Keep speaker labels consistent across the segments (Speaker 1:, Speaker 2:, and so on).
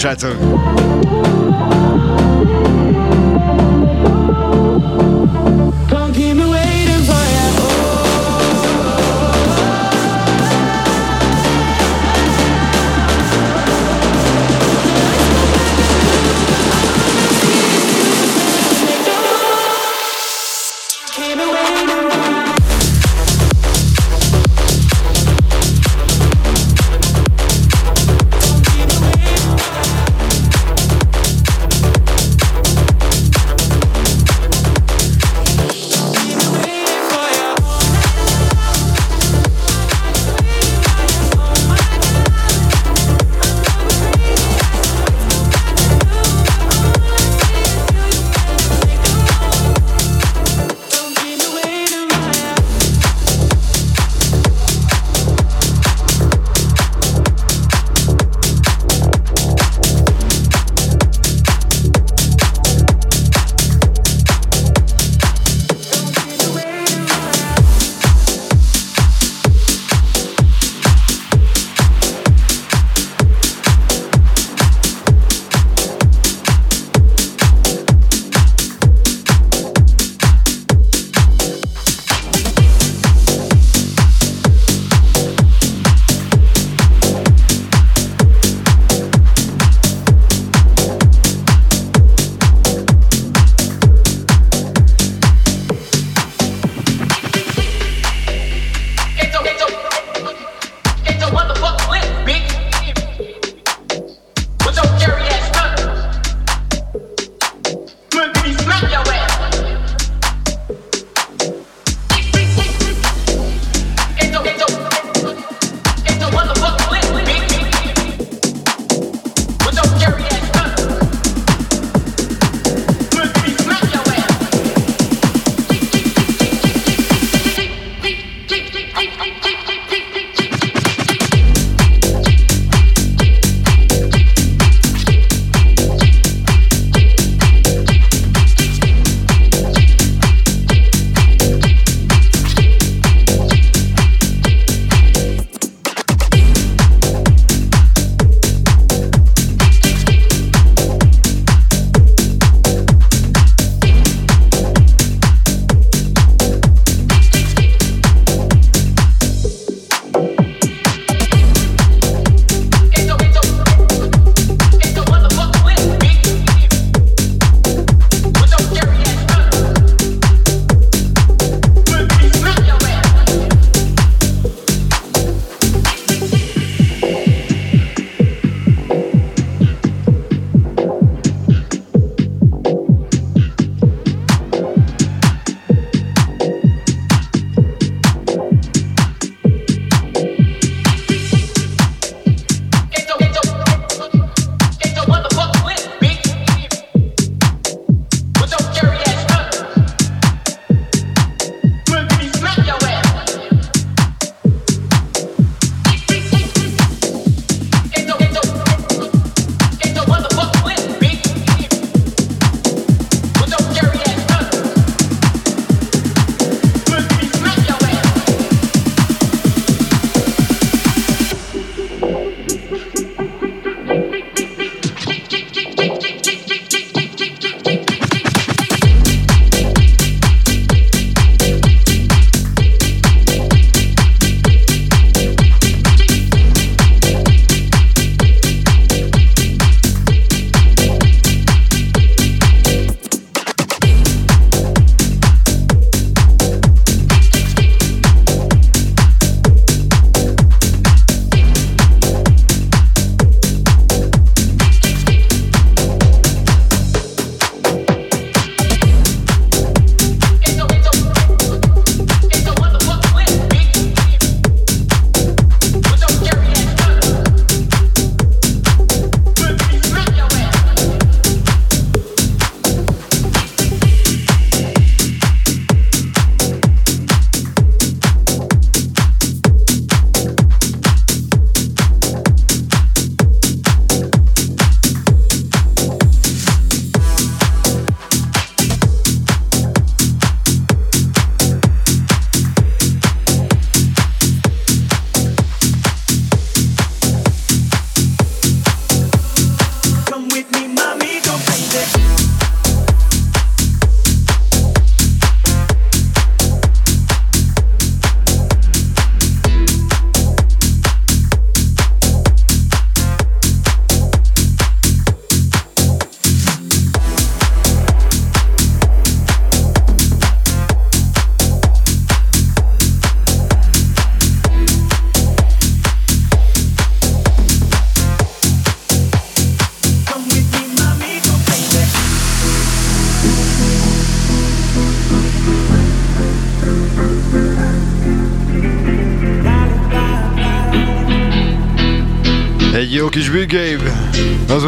Speaker 1: Shut up.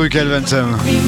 Speaker 1: Jean-Paul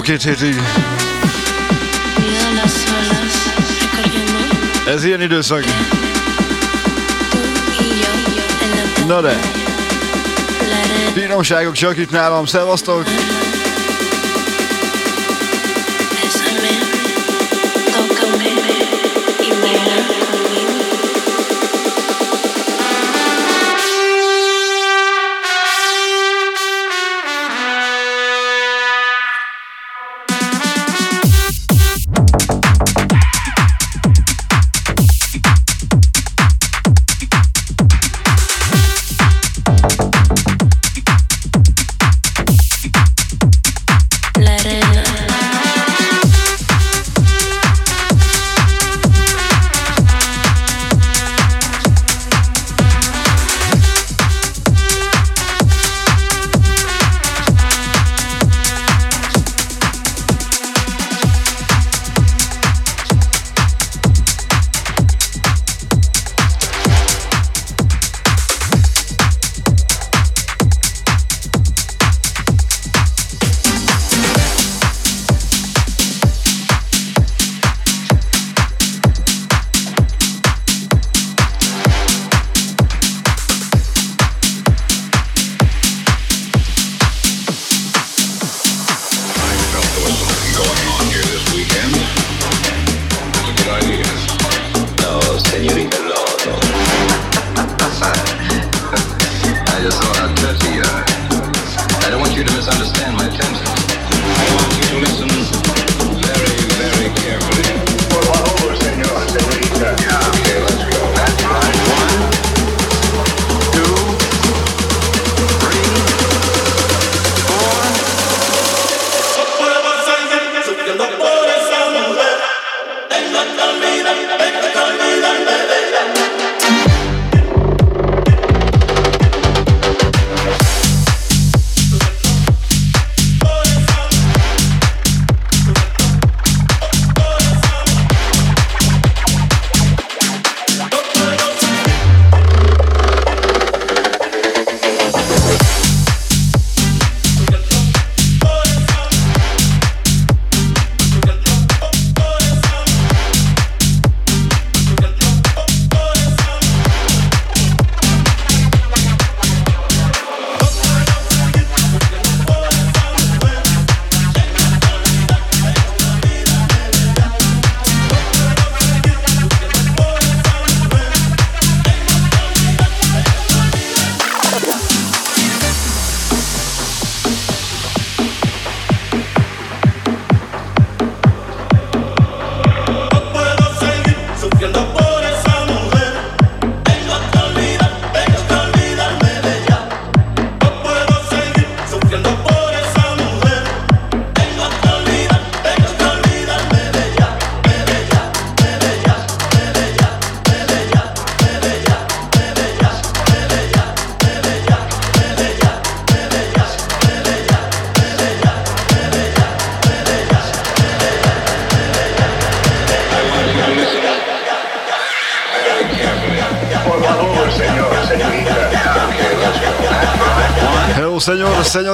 Speaker 1: két hétig. Ez ilyen időszak.
Speaker 2: Na de.
Speaker 1: Finomságok csak itt nálam, szevasztok!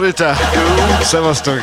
Speaker 1: Lolita. Szevasztok!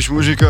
Speaker 1: jakieś muzyka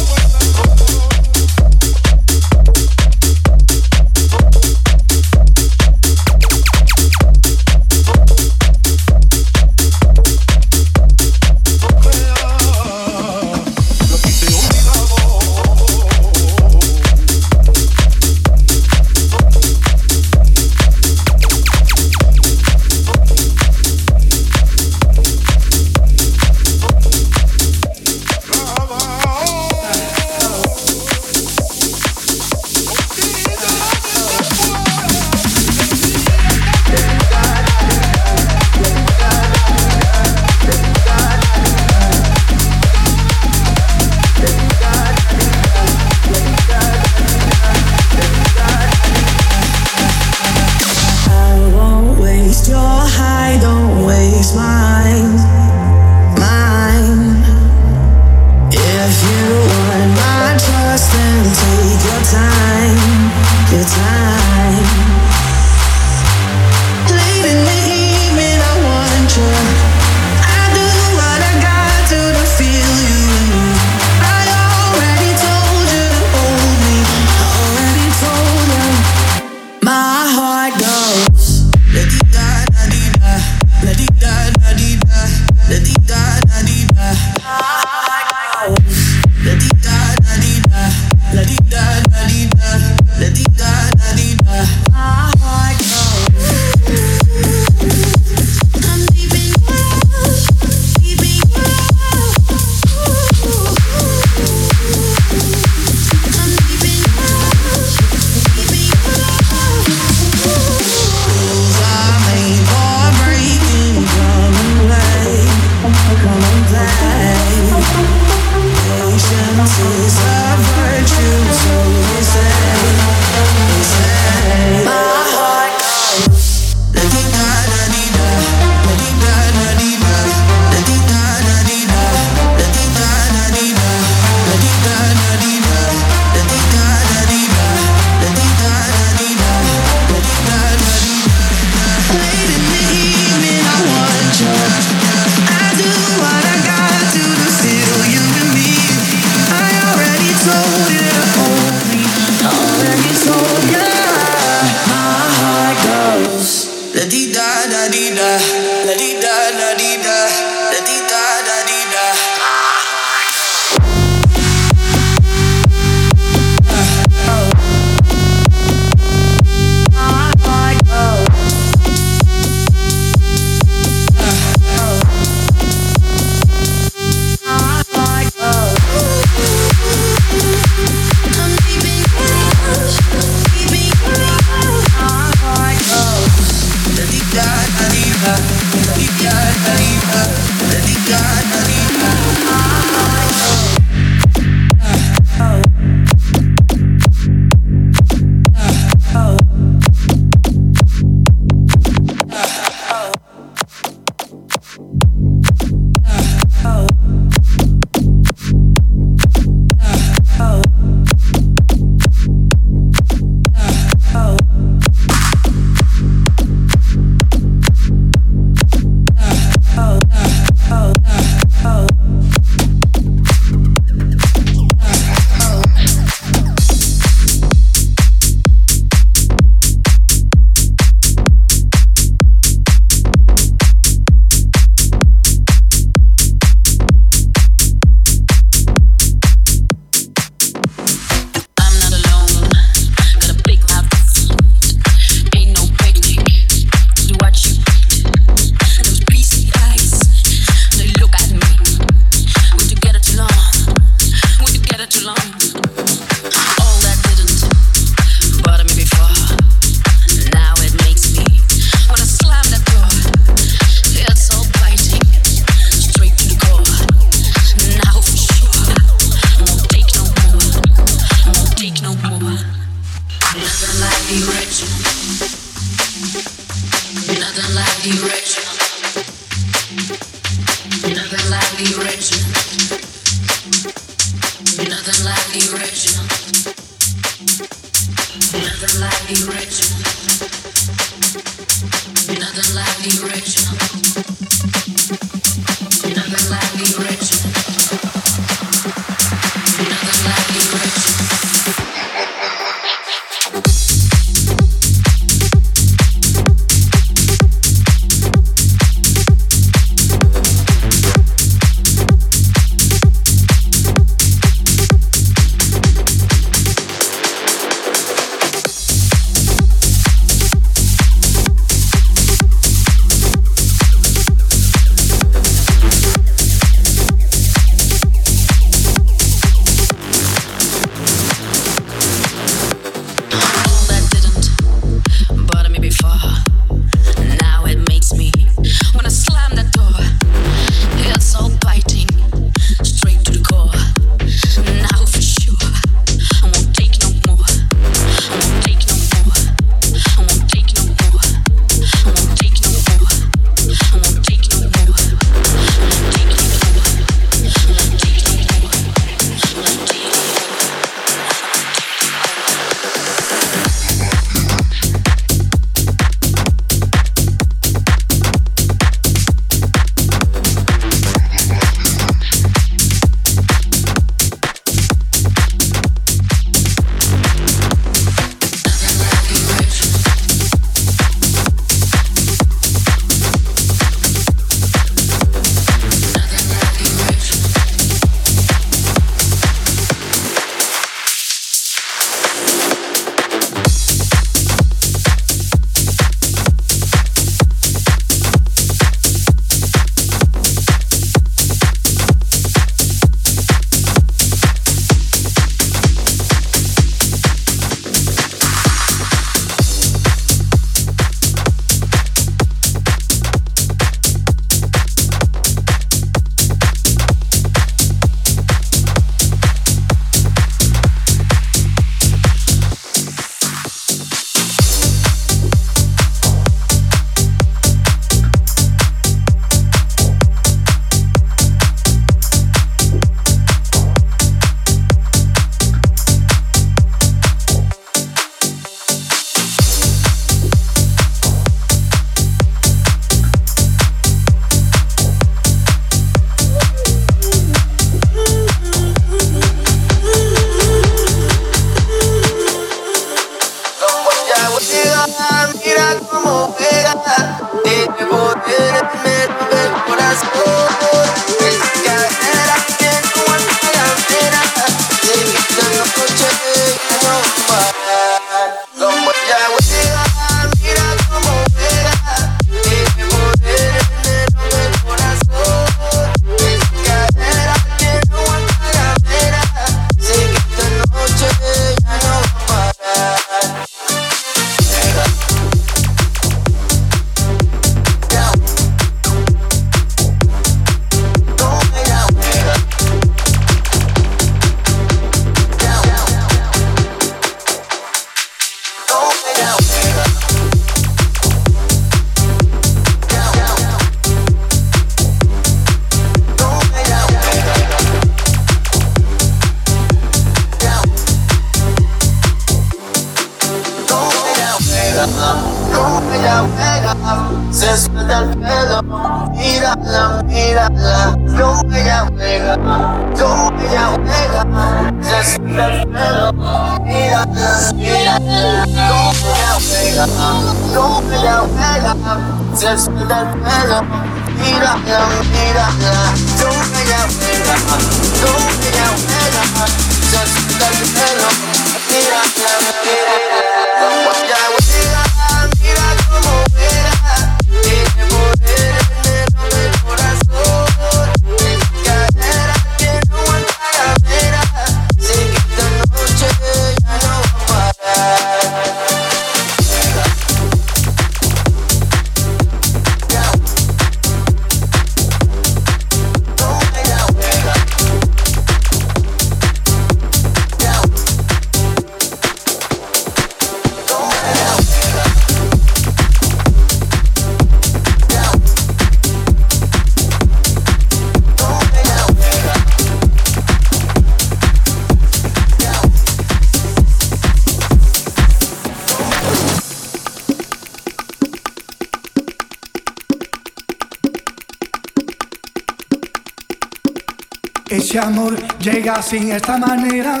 Speaker 3: así, esta manera,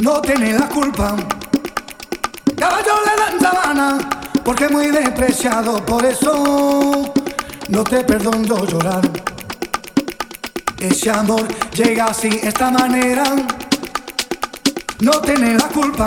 Speaker 3: no tiene la culpa. Caballo le dan sabana, porque muy despreciado, por eso no te perdono llorar. Ese amor llega así, esta manera, no tiene la culpa.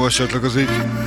Speaker 1: olvassatlak az ügy.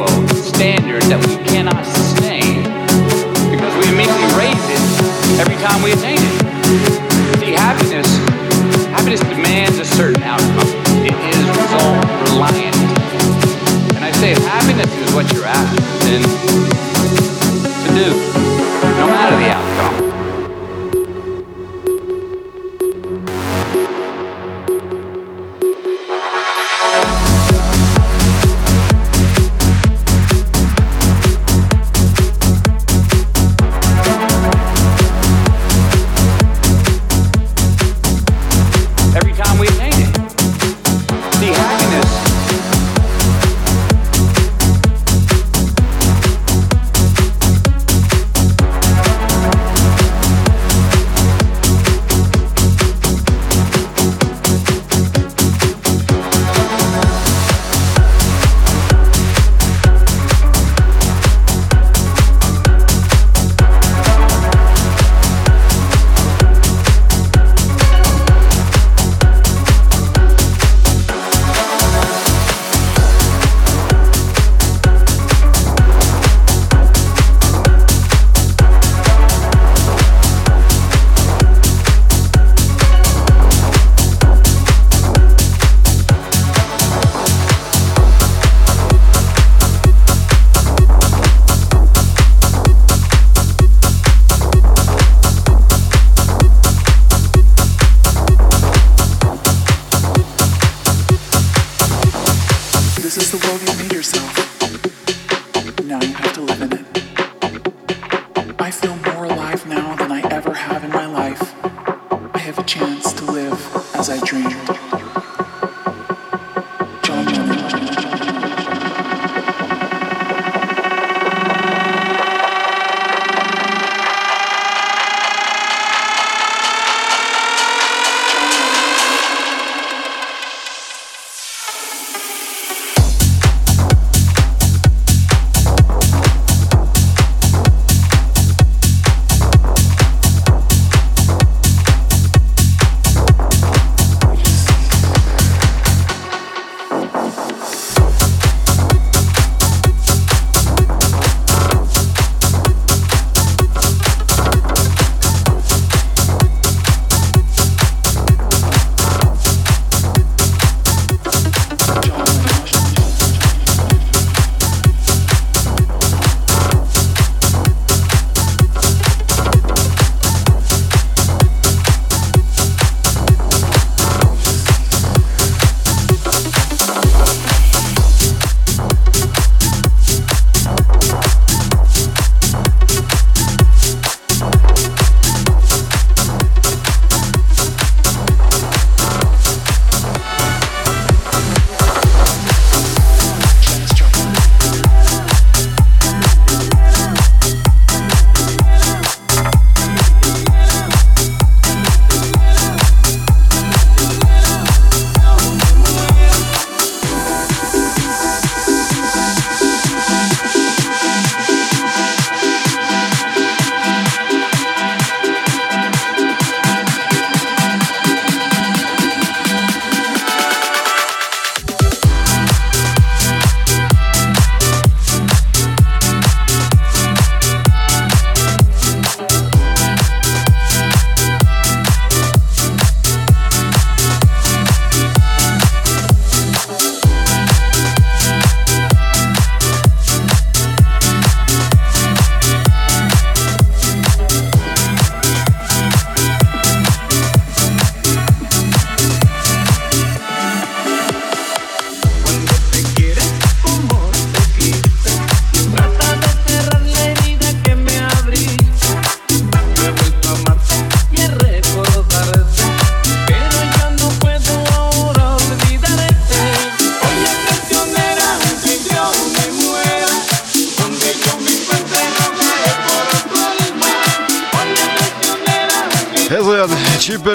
Speaker 4: low standard that we cannot sustain because we immediately raise it every time we attain it. See, happiness, happiness demands a certain outcome. It is result reliant. And I say happiness is what you're after.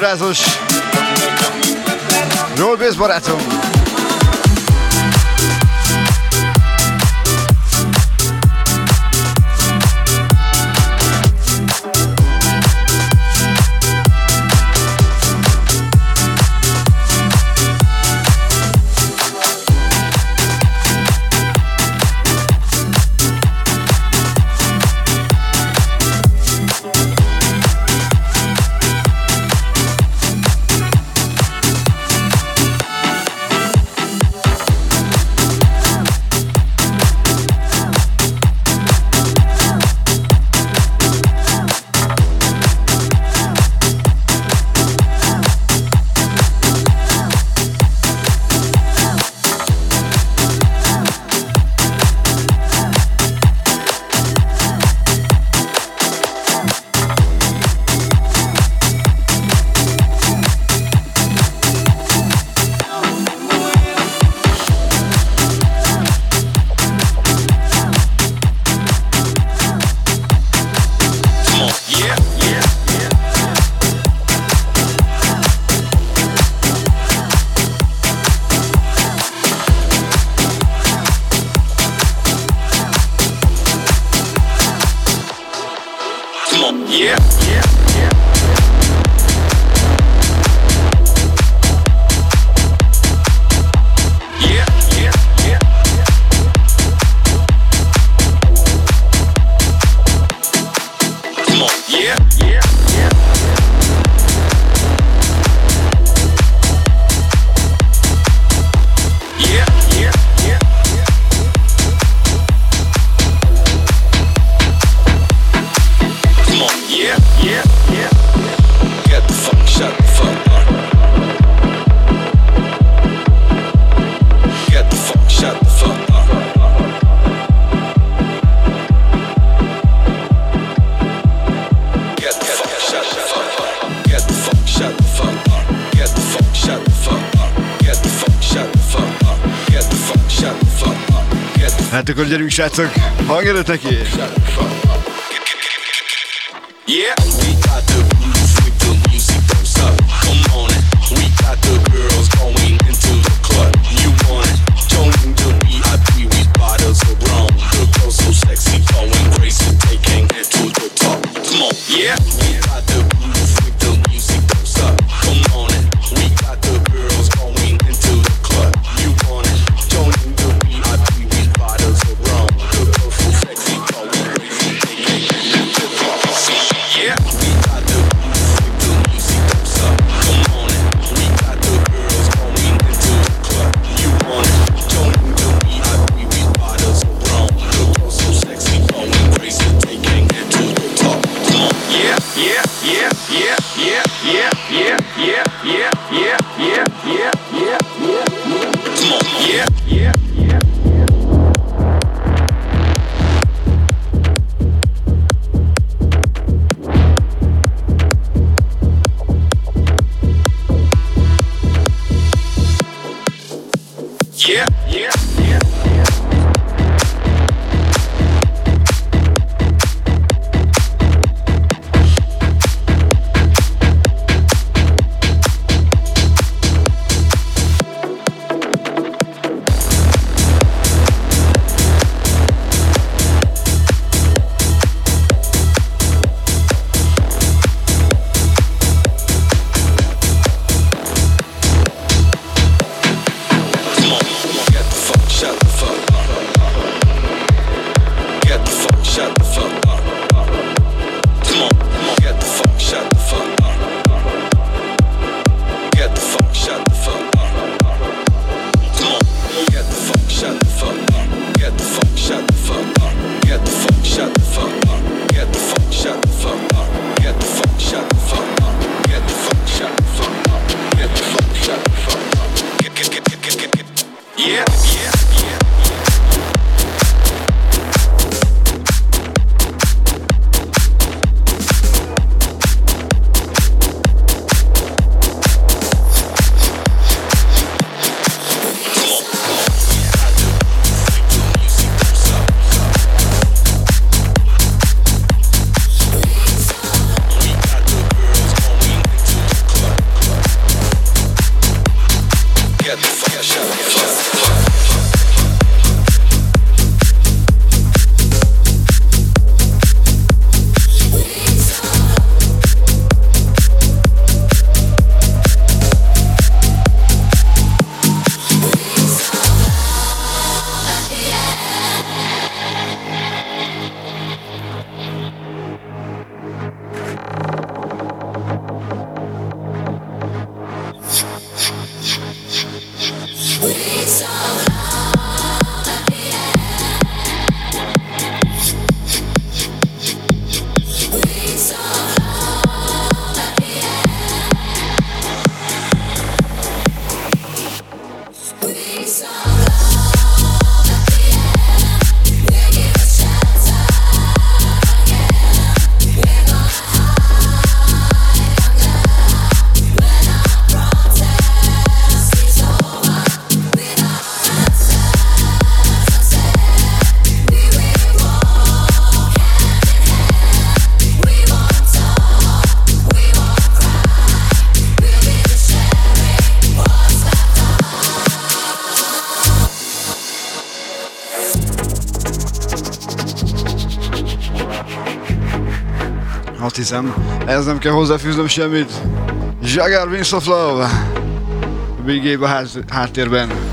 Speaker 1: razu srácok! Hangerőt neki!
Speaker 5: Srácok.
Speaker 1: Neki! hiszem, ez nem kell hozzáfűznöm semmit. Jagar Wings of Love. Big a háttérben.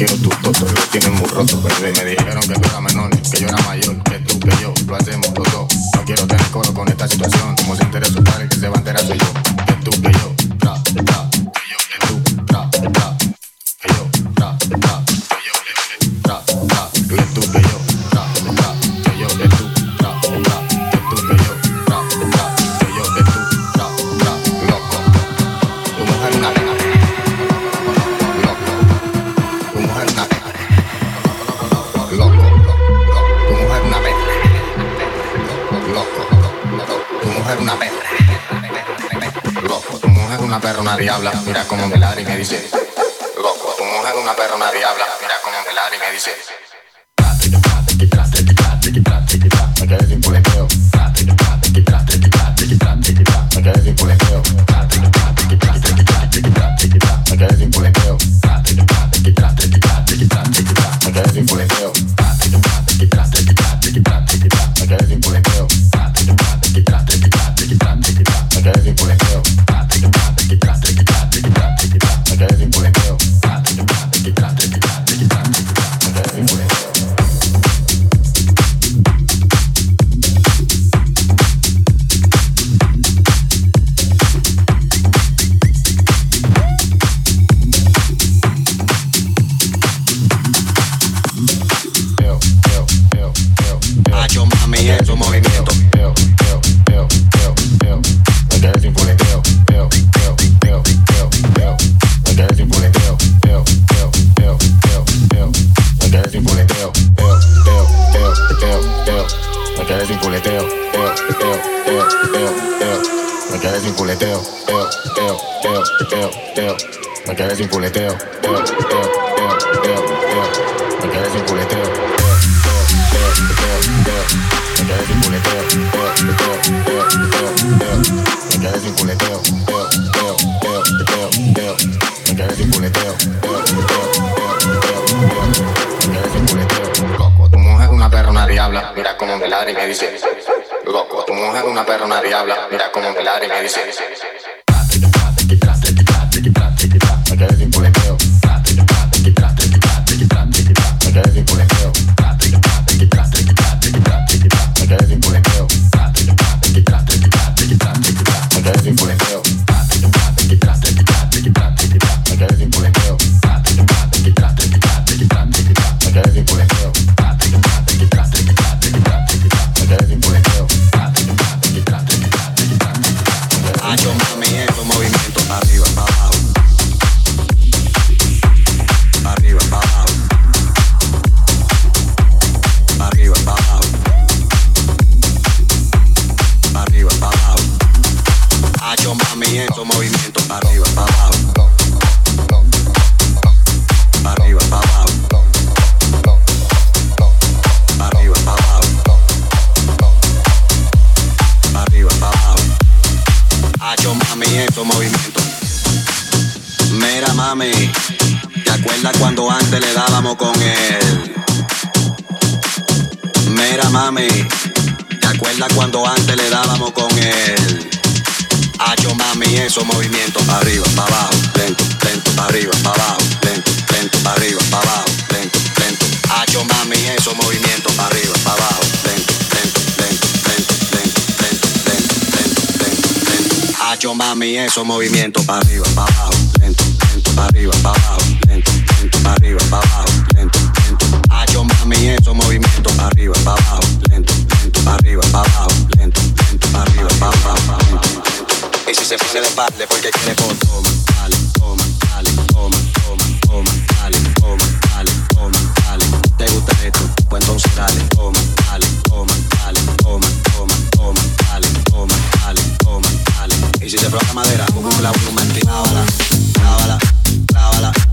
Speaker 6: quiero tu toto, lo tienen muy roto. Pero me dijeron que tú eras menor, que yo era mayor, que tú, que yo, lo hacemos los dos. No quiero tener coro con esta situación, como se interesó diabla, mira como me ladra y me dice, loco, tu mujer una perra, una diabla, mira como me ladra y me dice.
Speaker 7: Mira mami, ¿te acuerdas cuando antes le dábamos con él? Hacho mami, eso movimiento para arriba, para abajo, lento, lento, para arriba, para abajo, lento, lento, para arriba, para abajo, lento, lento. Hacho mami, eso movimiento para arriba, para abajo, lento, lento, lento, lento, lento, lento, lento, lento, lento, lento. Hacho mami, eso movimiento para arriba, para abajo, lento, lento, para arriba, para abajo, lento, lento, para arriba, para abajo, mami, eso movimiento para arriba, para abajo, lento, lento, para arriba, para abajo, lento, lento, para arriba, para abajo, lento, lento. Y si se pone de parte porque quiere foto, dale, toma, dale, toma, toma, toma, dale, toma, dale, toma, dale. ¿Te gusta esto? Pues entonces dale, toma, dale, toma, dale, toma, toma, toma, dale, toma, dale, toma, dale. Y si se provoca madera, un mente, clávala, clávala, clávala, clávala,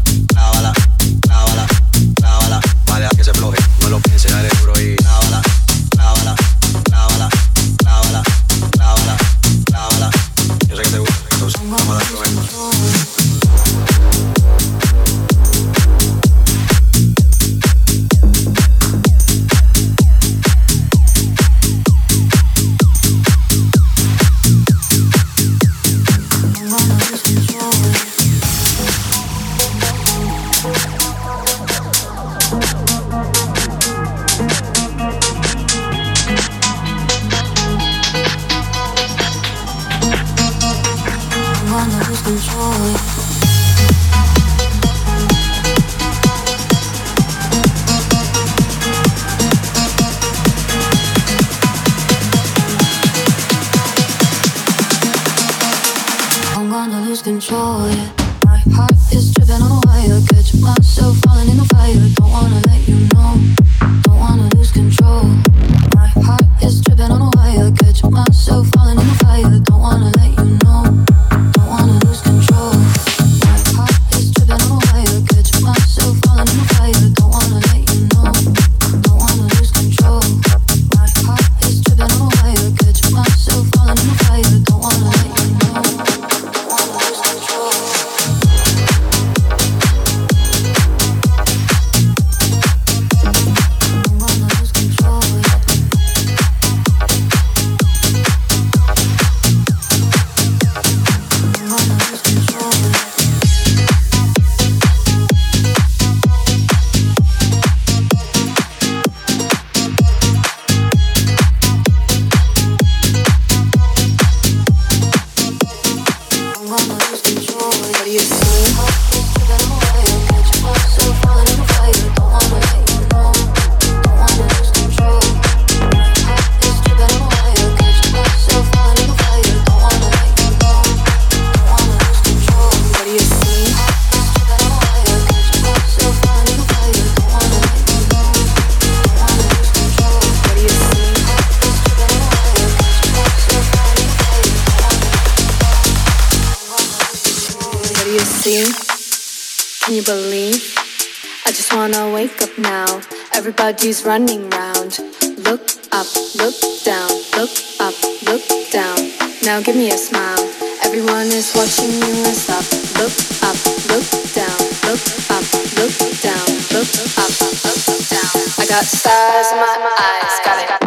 Speaker 8: running round. Look up, look down, look up, look down. Now give me a smile. Everyone is watching you and stop. Look up, look down, look up, look down, look up, look down. I got stars in my eyes, got it.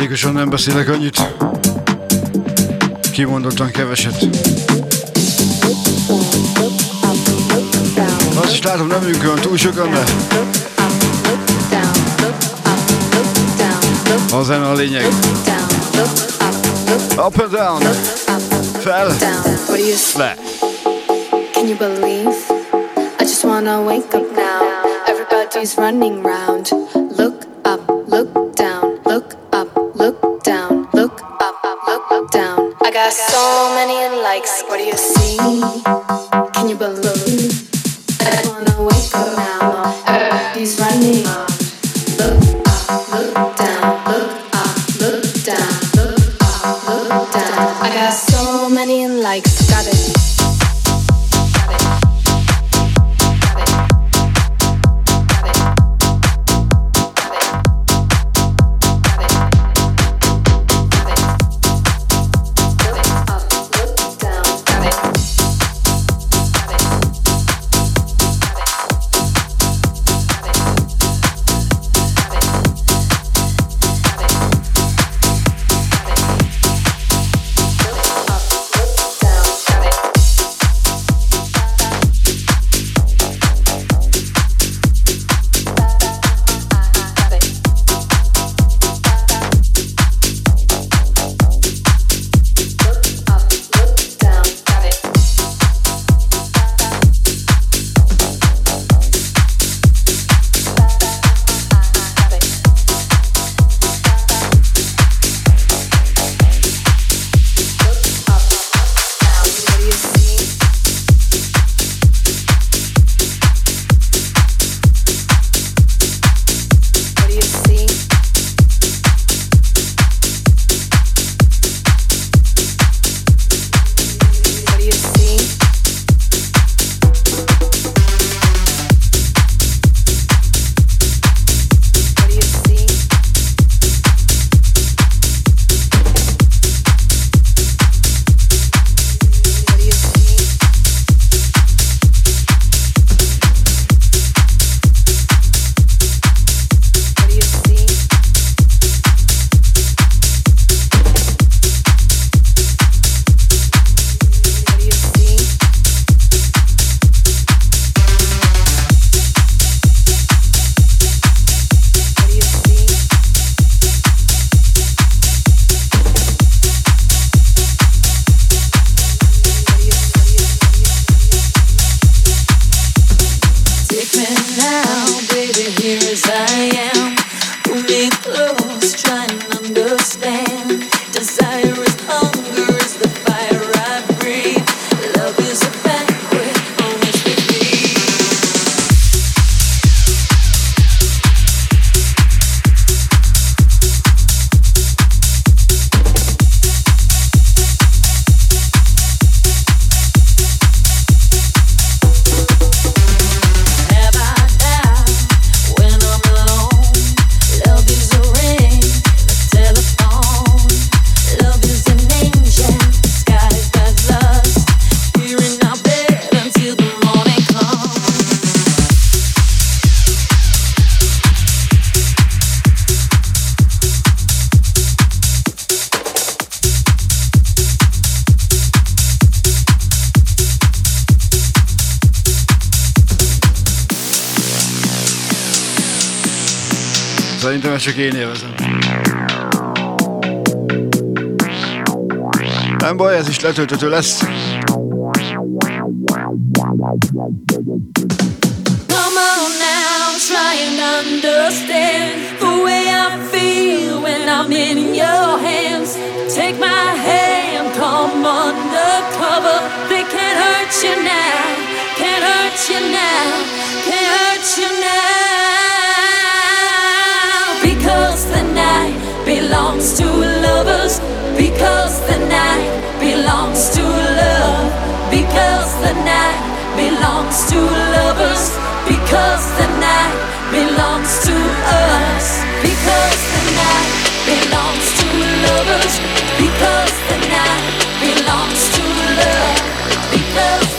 Speaker 1: Szándékosan nem beszélek annyit. Kimondottan keveset.
Speaker 8: Down. is
Speaker 1: látom nem működön túl sokan, de a zene a lényeg. Up and down, fel, le.
Speaker 8: Can you believe? I just wanna wake up now. Everybody's running round.
Speaker 1: Csak én élvezem. Nem baj, ez is letölthető lesz.
Speaker 9: Come on now, try and understand the way I feel when I'm in your hands. Take my hand, come undercover. They can't hurt you now, the night belongs to lovers because the night belongs to us. Because the night belongs to lovers because the night belongs to love. Because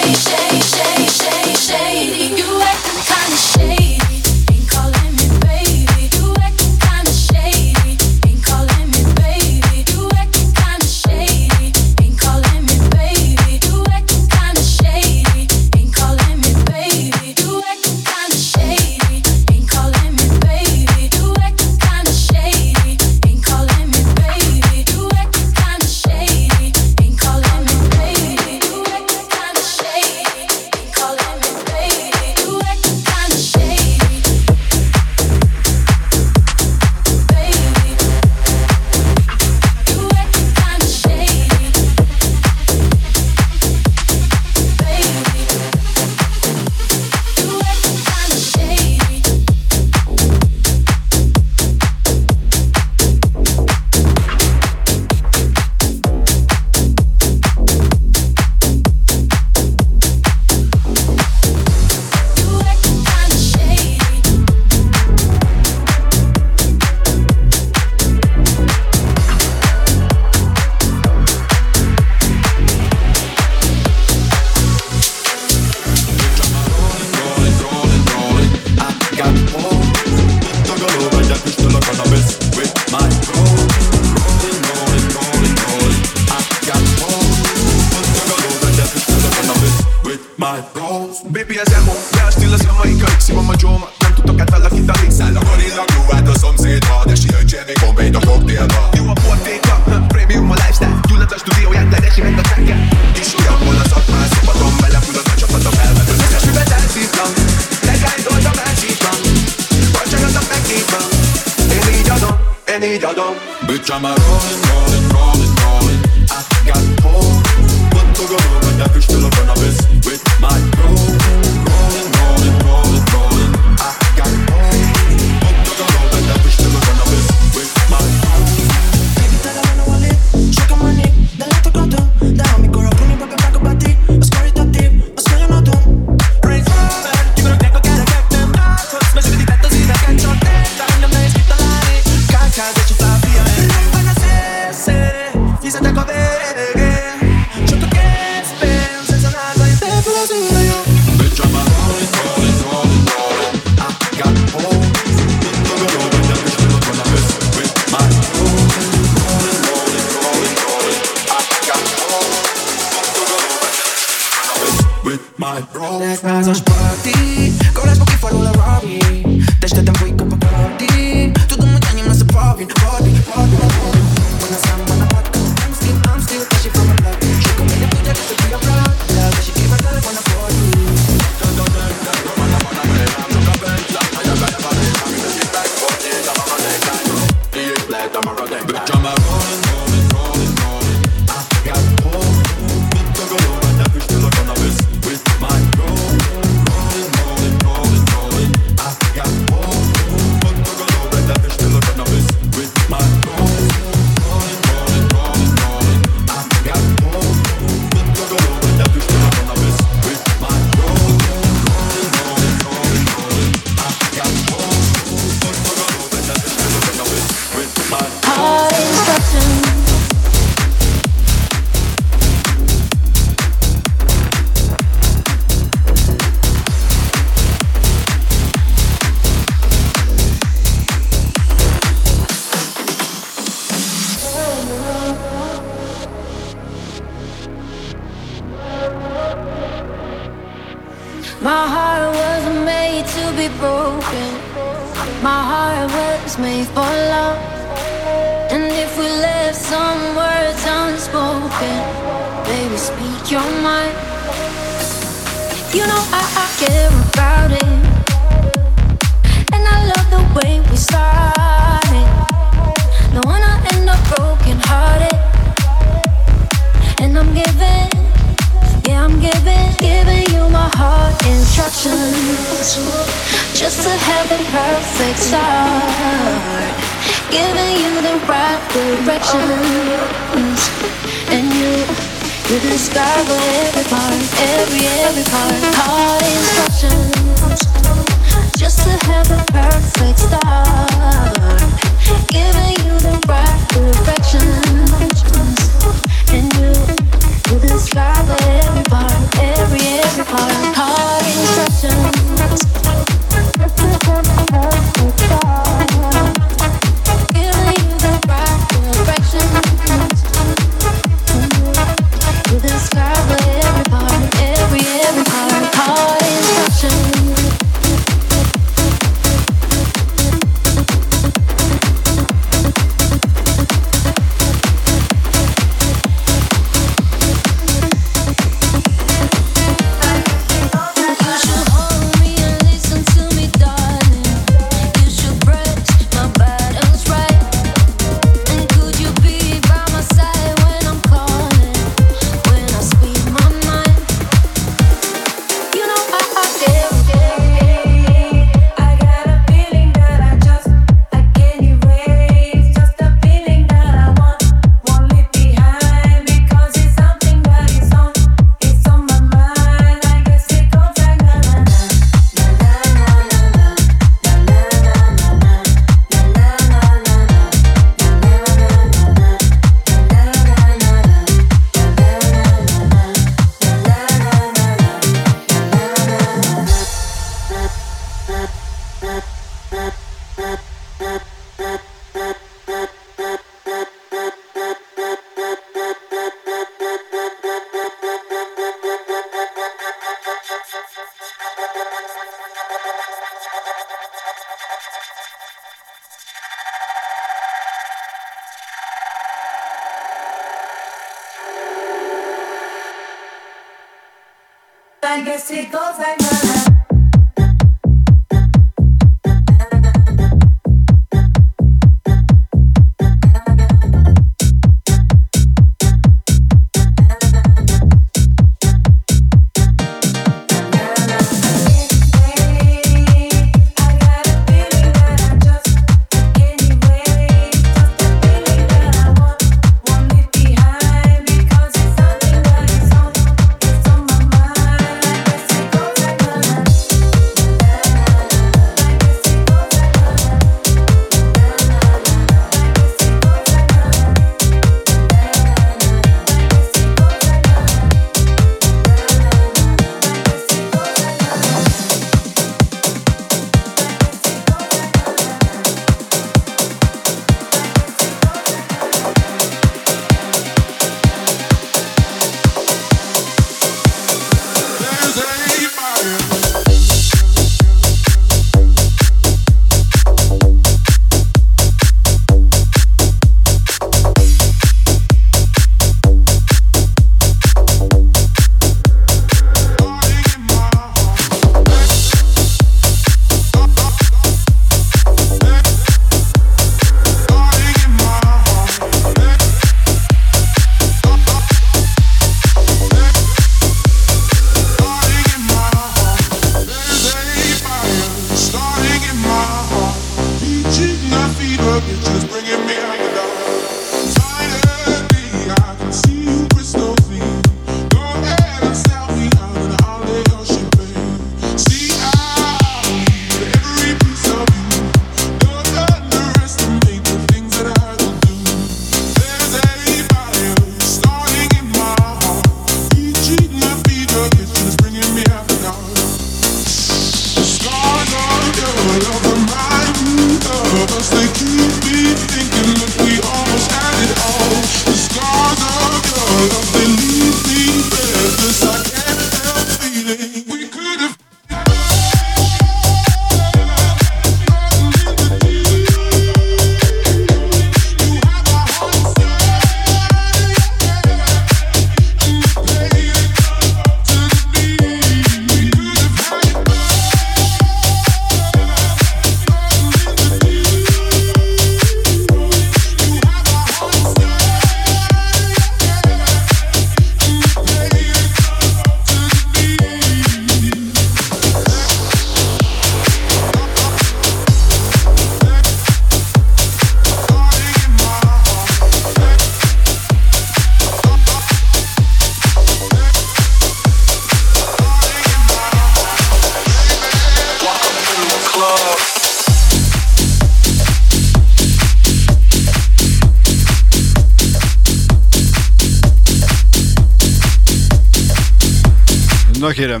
Speaker 1: kérem.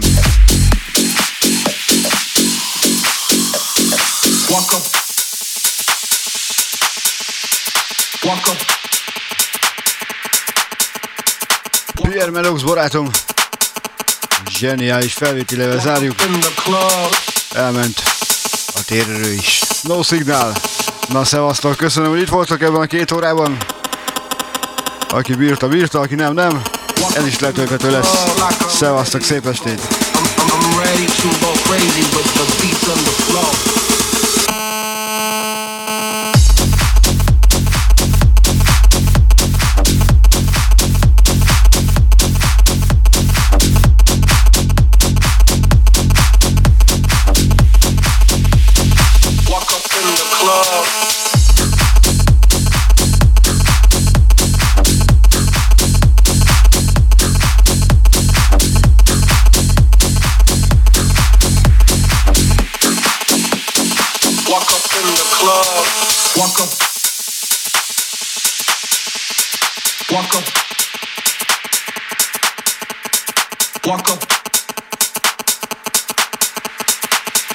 Speaker 10: Walk up. Walk up.
Speaker 1: Pierre Melox barátom. Zseniális felvételével zárjuk. Elment a térerő is. No signal. Na szevasztok, köszönöm, hogy itt voltak ebben a két órában. Aki bírta, bírta, aki nem, nem.
Speaker 10: Ez is letölthető lesz. Szevasztok, szép estét! I'm ready to go crazy with the beats on the floor.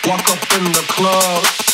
Speaker 10: Walk up in the club.